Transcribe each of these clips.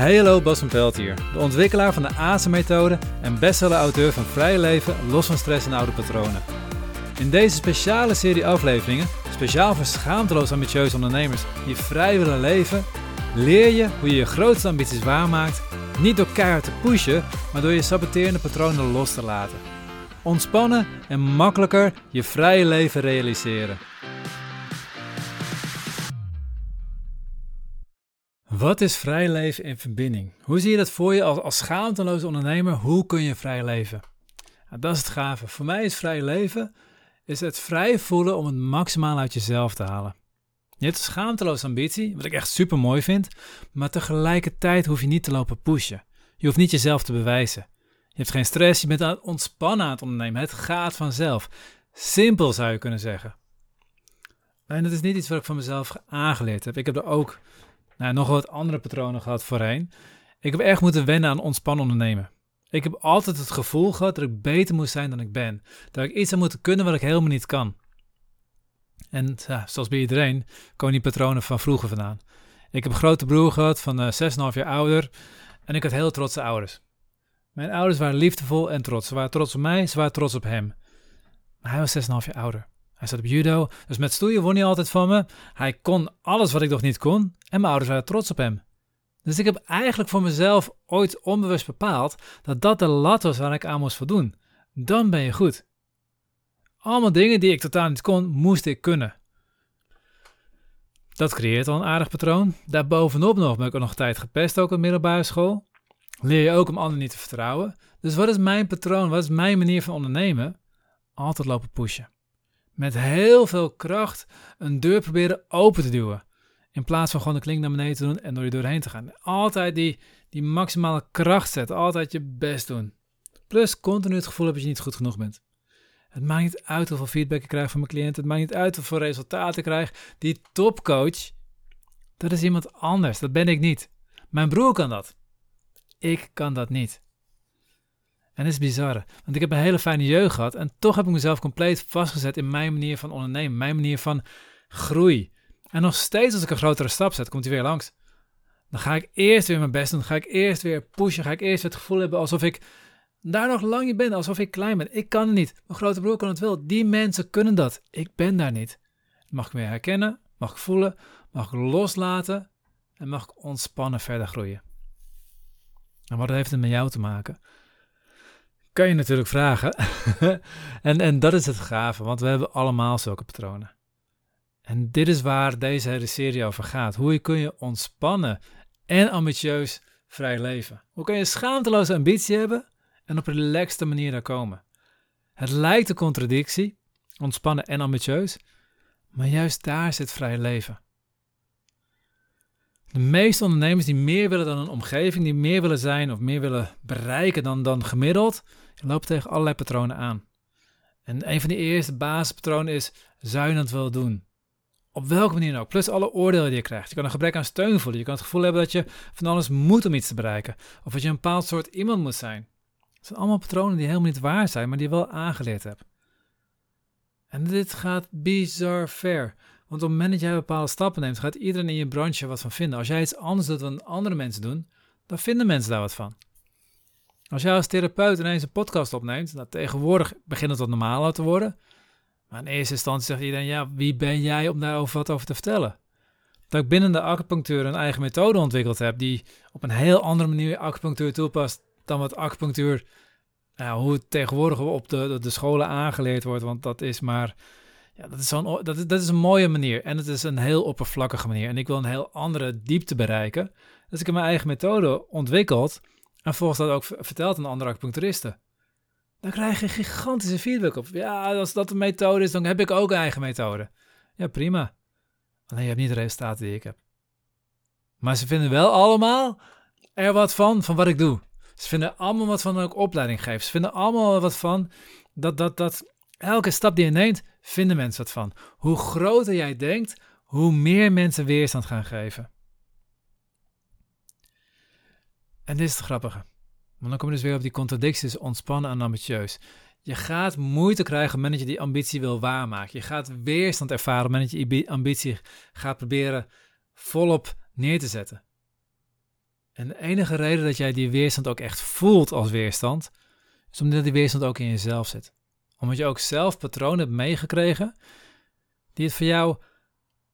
Hallo, Bas van Pelt hier, de ontwikkelaar van de ASE-methode en bestseller-auteur van Vrij Leven, Los van Stress en Oude Patronen. In deze speciale serie afleveringen, speciaal voor schaamteloos ambitieuze ondernemers die vrij willen leven, leer je hoe je je grootste ambities waarmaakt, niet door keihard te pushen, maar door je saboterende patronen los te laten. Ontspannen en makkelijker je vrije leven realiseren. Wat is vrij leven in verbinding? Hoe zie je dat voor je als, als schaamteloze ondernemer? Hoe kun je vrij leven? Dat is het gave. Voor mij is vrij leven is het vrij voelen om het maximaal uit jezelf te halen. Je hebt een schaamteloze ambitie, wat ik echt super mooi vind, maar tegelijkertijd hoef je niet te lopen pushen. Je hoeft niet jezelf te bewijzen. Je hebt geen stress, je bent aan het ontspannen aan het ondernemen. Het gaat vanzelf. Simpel zou je kunnen zeggen. En dat is niet iets wat ik van mezelf aangeleerd heb. Ik heb er ook nou, nog wat andere patronen gehad voorheen. Ik heb echt moeten wennen aan ontspannen ondernemen. Ik heb altijd het gevoel gehad dat ik beter moest zijn dan ik ben. Dat ik iets zou moeten kunnen wat ik helemaal niet kan. En ja, zoals bij iedereen komen die patronen van vroeger vandaan. Ik heb een grote broer gehad van uh, eh, 6,5 jaar ouder. En ik had heel trotse ouders. Mijn ouders waren liefdevol en trots. Ze waren trots op mij, ze waren trots op hem. Maar hij was 6,5 jaar ouder. Hij zat op judo, dus met stoeien won hij altijd van me. Hij kon alles wat ik nog niet kon en mijn ouders waren trots op hem. Dus ik heb eigenlijk voor mezelf ooit onbewust bepaald dat dat de lat was waar ik aan moest voldoen. Dan ben je goed. Allemaal dingen die ik totaal niet kon, moest ik kunnen. Dat creëert al een aardig patroon. Daarbovenop nog ben ik ook nog tijd gepest, ook op middelbare school. Leer je ook om anderen niet te vertrouwen. Dus wat is mijn patroon? Wat is mijn manier van ondernemen? Altijd lopen pushen met heel veel kracht een deur proberen open te duwen. In plaats van gewoon de klink naar beneden te doen en door je doorheen te gaan. Altijd die, die maximale kracht zetten. Altijd je best doen. Plus continu het gevoel hebben dat je niet goed genoeg bent. Het maakt niet uit hoeveel feedback ik krijg van mijn cliënt. Het maakt niet uit hoeveel resultaten ik krijg. Die topcoach, dat is iemand anders. Dat ben ik niet. Mijn broer kan dat. Ik kan dat niet. En dat is bizar. Want ik heb een hele fijne jeugd gehad. En toch heb ik mezelf compleet vastgezet in mijn manier van ondernemen. Mijn manier van groei. En nog steeds als ik een grotere stap zet, komt hij weer langs. Dan ga ik eerst weer mijn best doen. Dan ga ik eerst weer pushen. ga ik eerst het gevoel hebben alsof ik daar nog lang niet ben. Alsof ik klein ben. Ik kan het niet. Mijn grote broer kan het wel. Die mensen kunnen dat. Ik ben daar niet. Mag ik weer herkennen. Mag ik voelen. Mag ik loslaten. En mag ik ontspannen verder groeien. En wat heeft het met jou te maken? Kan je natuurlijk vragen. en, en dat is het gave, want we hebben allemaal zulke patronen. En dit is waar deze hele serie over gaat. Hoe kun je ontspannen en ambitieus vrij leven? Hoe kun je schaamteloze ambitie hebben en op een relaxte manier daar komen? Het lijkt een contradictie, ontspannen en ambitieus, maar juist daar zit vrij leven. De meeste ondernemers die meer willen dan een omgeving, die meer willen zijn of meer willen bereiken dan, dan gemiddeld, lopen tegen allerlei patronen aan. En een van de eerste basispatronen is, dat wel doen? Op welke manier ook. Plus alle oordelen die je krijgt. Je kan een gebrek aan steun voelen. Je kan het gevoel hebben dat je van alles moet om iets te bereiken. Of dat je een bepaald soort iemand moet zijn. Het zijn allemaal patronen die helemaal niet waar zijn, maar die je wel aangeleerd hebt. En dit gaat bizar ver. Want op het moment dat jij bepaalde stappen neemt, gaat iedereen in je branche wat van vinden. Als jij iets anders doet dan andere mensen doen, dan vinden mensen daar wat van. Als jij als therapeut ineens een podcast opneemt, nou, tegenwoordig begint het wat normaler te worden. Maar in eerste instantie zegt iedereen, ja, wie ben jij om daarover wat over te vertellen? Dat ik binnen de acupunctuur een eigen methode ontwikkeld heb, die op een heel andere manier acupunctuur toepast dan wat acupunctuur, nou, hoe het tegenwoordig op de, de scholen aangeleerd wordt, want dat is maar ja, dat, is dat, is, dat is een mooie manier en het is een heel oppervlakkige manier. En ik wil een heel andere diepte bereiken. Dus ik heb mijn eigen methode ontwikkeld en volgens dat ook verteld aan andere acupuncturisten. Dan krijg je gigantische feedback op. Ja, als dat een methode is, dan heb ik ook een eigen methode. Ja, prima. Alleen je hebt niet de resultaten die ik heb. Maar ze vinden wel allemaal er wat van, van wat ik doe. Ze vinden allemaal wat van dat ik opleiding geef. Ze vinden allemaal wat van dat, dat, dat elke stap die je neemt, vinden mensen wat van. Hoe groter jij denkt, hoe meer mensen weerstand gaan geven. En dit is het grappige. Want dan kom je dus weer op die contradicties, ontspannen en ambitieus. Je gaat moeite krijgen op het moment dat je die ambitie wil waarmaken. Je gaat weerstand ervaren op dat je die ambitie gaat proberen volop neer te zetten. En de enige reden dat jij die weerstand ook echt voelt als weerstand, is omdat die weerstand ook in jezelf zit. Omdat je ook zelf patronen hebt meegekregen die het voor jou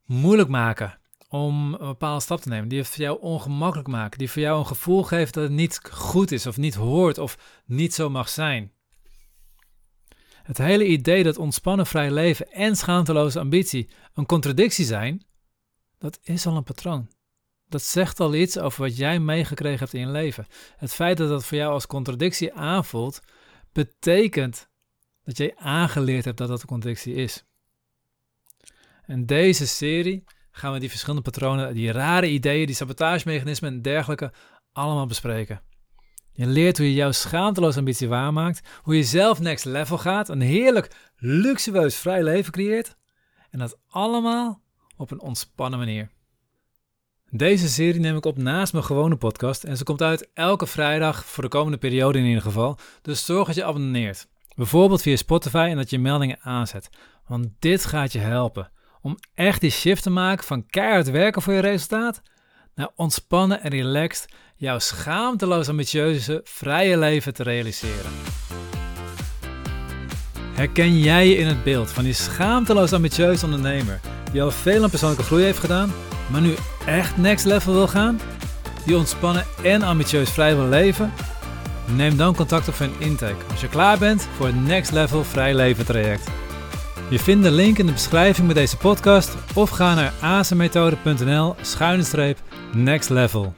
moeilijk maken om een bepaalde stap te nemen. Die het voor jou ongemakkelijk maken. Die voor jou een gevoel geeft dat het niet goed is of niet hoort of niet zo mag zijn. Het hele idee dat ontspannen vrij leven en schaamteloze ambitie een contradictie zijn, dat is al een patroon. Dat zegt al iets over wat jij meegekregen hebt in je leven. Het feit dat dat voor jou als contradictie aanvoelt, betekent dat jij aangeleerd hebt dat dat een contradictie is. En deze serie gaan we die verschillende patronen, die rare ideeën, die sabotagemechanismen en dergelijke allemaal bespreken. Je leert hoe je jouw schaamteloze ambitie waarmaakt, hoe je zelf next level gaat, een heerlijk, luxueus vrij leven creëert en dat allemaal op een ontspannen manier. Deze serie neem ik op naast mijn gewone podcast en ze komt uit elke vrijdag voor de komende periode in ieder geval, dus zorg dat je abonneert. Bijvoorbeeld via Spotify en dat je meldingen aanzet, want dit gaat je helpen om echt die shift te maken van keihard werken voor je resultaat naar ontspannen en relaxed jouw schaamteloos ambitieuze vrije leven te realiseren. Herken jij je in het beeld van die schaamteloos ambitieuze ondernemer die al veel aan persoonlijke groei heeft gedaan, maar nu echt next level wil gaan? Die ontspannen en ambitieus vrij wil leven? Neem dan contact op een intake als je klaar bent voor het Next Level Vrij Leven traject. Je vindt de link in de beschrijving bij deze podcast of ga naar azenmethode.nl schuine streep next level.